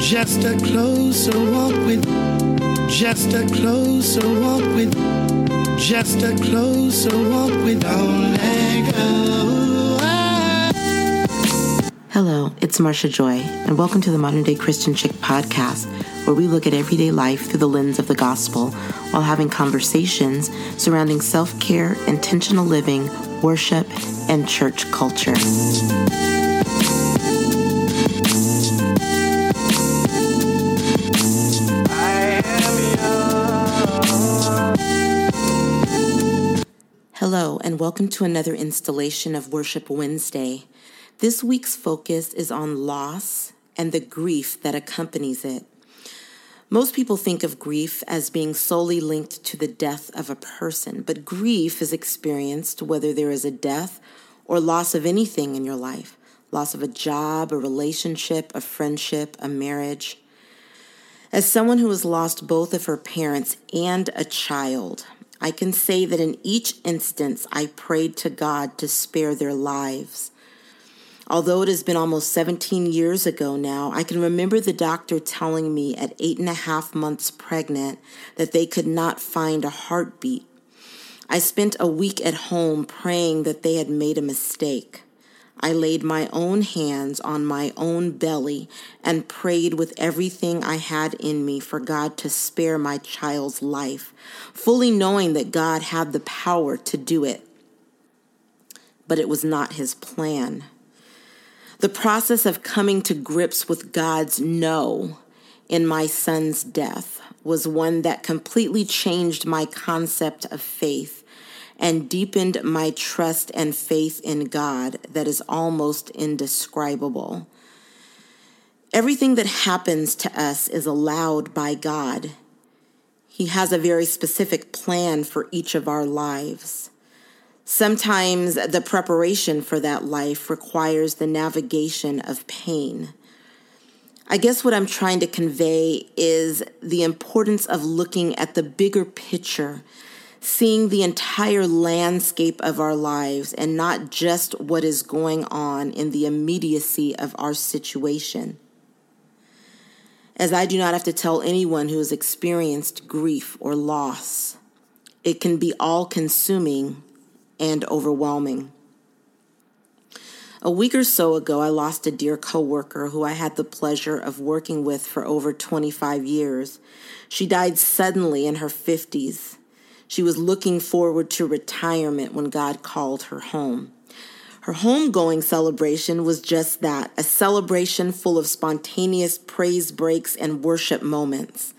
Just a closer walk with, just a closer walk with, just a closer walk with, go. Hello, it's Marcia Joy, and welcome to the Modern Day Christian Chick podcast, where we look at everyday life through the lens of the gospel while having conversations surrounding self care, intentional living, worship, and church culture. Hello, and welcome to another installation of Worship Wednesday. This week's focus is on loss and the grief that accompanies it. Most people think of grief as being solely linked to the death of a person, but grief is experienced whether there is a death or loss of anything in your life loss of a job, a relationship, a friendship, a marriage. As someone who has lost both of her parents and a child, I can say that in each instance I prayed to God to spare their lives. Although it has been almost 17 years ago now, I can remember the doctor telling me at eight and a half months pregnant that they could not find a heartbeat. I spent a week at home praying that they had made a mistake. I laid my own hands on my own belly and prayed with everything I had in me for God to spare my child's life, fully knowing that God had the power to do it. But it was not his plan. The process of coming to grips with God's no in my son's death was one that completely changed my concept of faith and deepened my trust and faith in God that is almost indescribable. Everything that happens to us is allowed by God. He has a very specific plan for each of our lives. Sometimes the preparation for that life requires the navigation of pain. I guess what I'm trying to convey is the importance of looking at the bigger picture seeing the entire landscape of our lives and not just what is going on in the immediacy of our situation. As I do not have to tell anyone who has experienced grief or loss, it can be all consuming and overwhelming. A week or so ago, I lost a dear coworker who I had the pleasure of working with for over 25 years. She died suddenly in her 50s. She was looking forward to retirement when God called her home. Her homegoing celebration was just that a celebration full of spontaneous praise breaks and worship moments.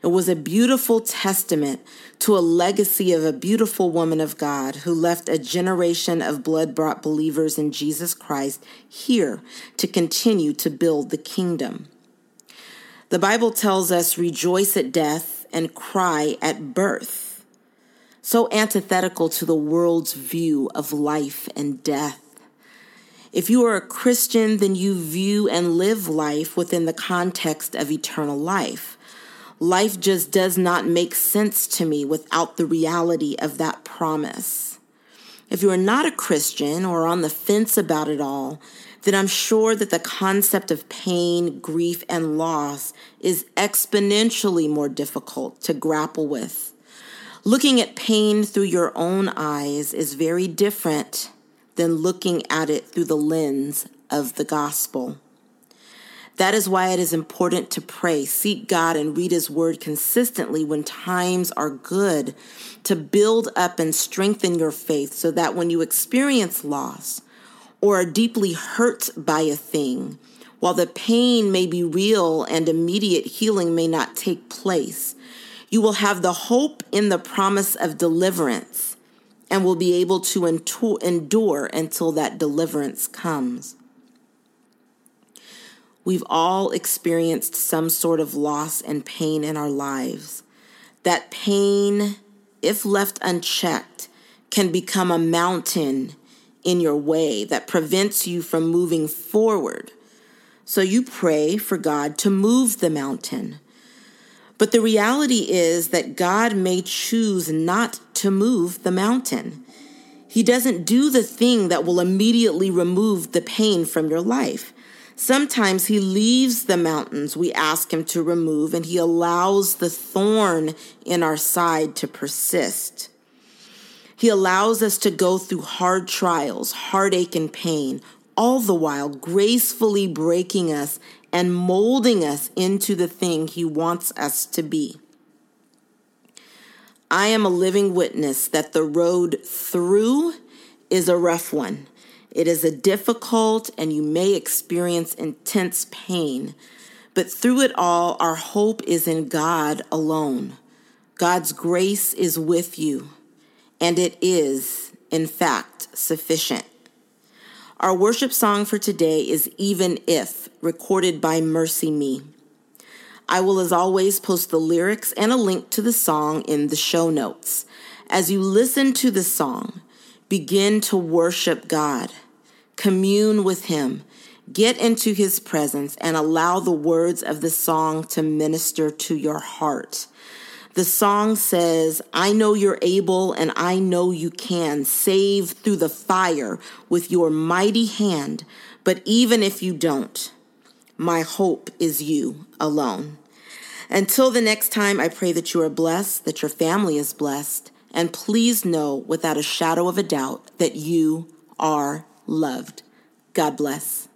It was a beautiful testament to a legacy of a beautiful woman of God who left a generation of blood brought believers in Jesus Christ here to continue to build the kingdom. The Bible tells us, rejoice at death and cry at birth so antithetical to the world's view of life and death. If you are a Christian, then you view and live life within the context of eternal life. Life just does not make sense to me without the reality of that promise. If you are not a Christian or on the fence about it all, then I'm sure that the concept of pain, grief, and loss is exponentially more difficult to grapple with. Looking at pain through your own eyes is very different than looking at it through the lens of the gospel. That is why it is important to pray, seek God, and read His Word consistently when times are good to build up and strengthen your faith so that when you experience loss or are deeply hurt by a thing, while the pain may be real and immediate healing may not take place, you will have the hope in the promise of deliverance and will be able to endure until that deliverance comes. We've all experienced some sort of loss and pain in our lives. That pain, if left unchecked, can become a mountain in your way that prevents you from moving forward. So you pray for God to move the mountain but the reality is that God may choose not to move the mountain. He doesn't do the thing that will immediately remove the pain from your life. Sometimes he leaves the mountains we ask him to remove, and he allows the thorn in our side to persist. He allows us to go through hard trials, heartache, and pain, all the while gracefully breaking us and molding us into the thing he wants us to be. I am a living witness that the road through is a rough one. It is a difficult and you may experience intense pain, but through it all, our hope is in God alone. God's grace is with you, and it is, in fact, sufficient. Our worship song for today is Even If, recorded by MercyMe. I will, as always, post the lyrics and a link to the song in the show notes. As you listen to the song, begin to worship God, commune with Him, get into His presence, and allow the words of the song to minister to your heart. The song says, I know you're able and I know you can save through the fire with your mighty hand. But even if you don't, my hope is you alone. Until the next time, I pray that you are blessed, that your family is blessed, and please know without a shadow of a doubt that you are loved. God bless.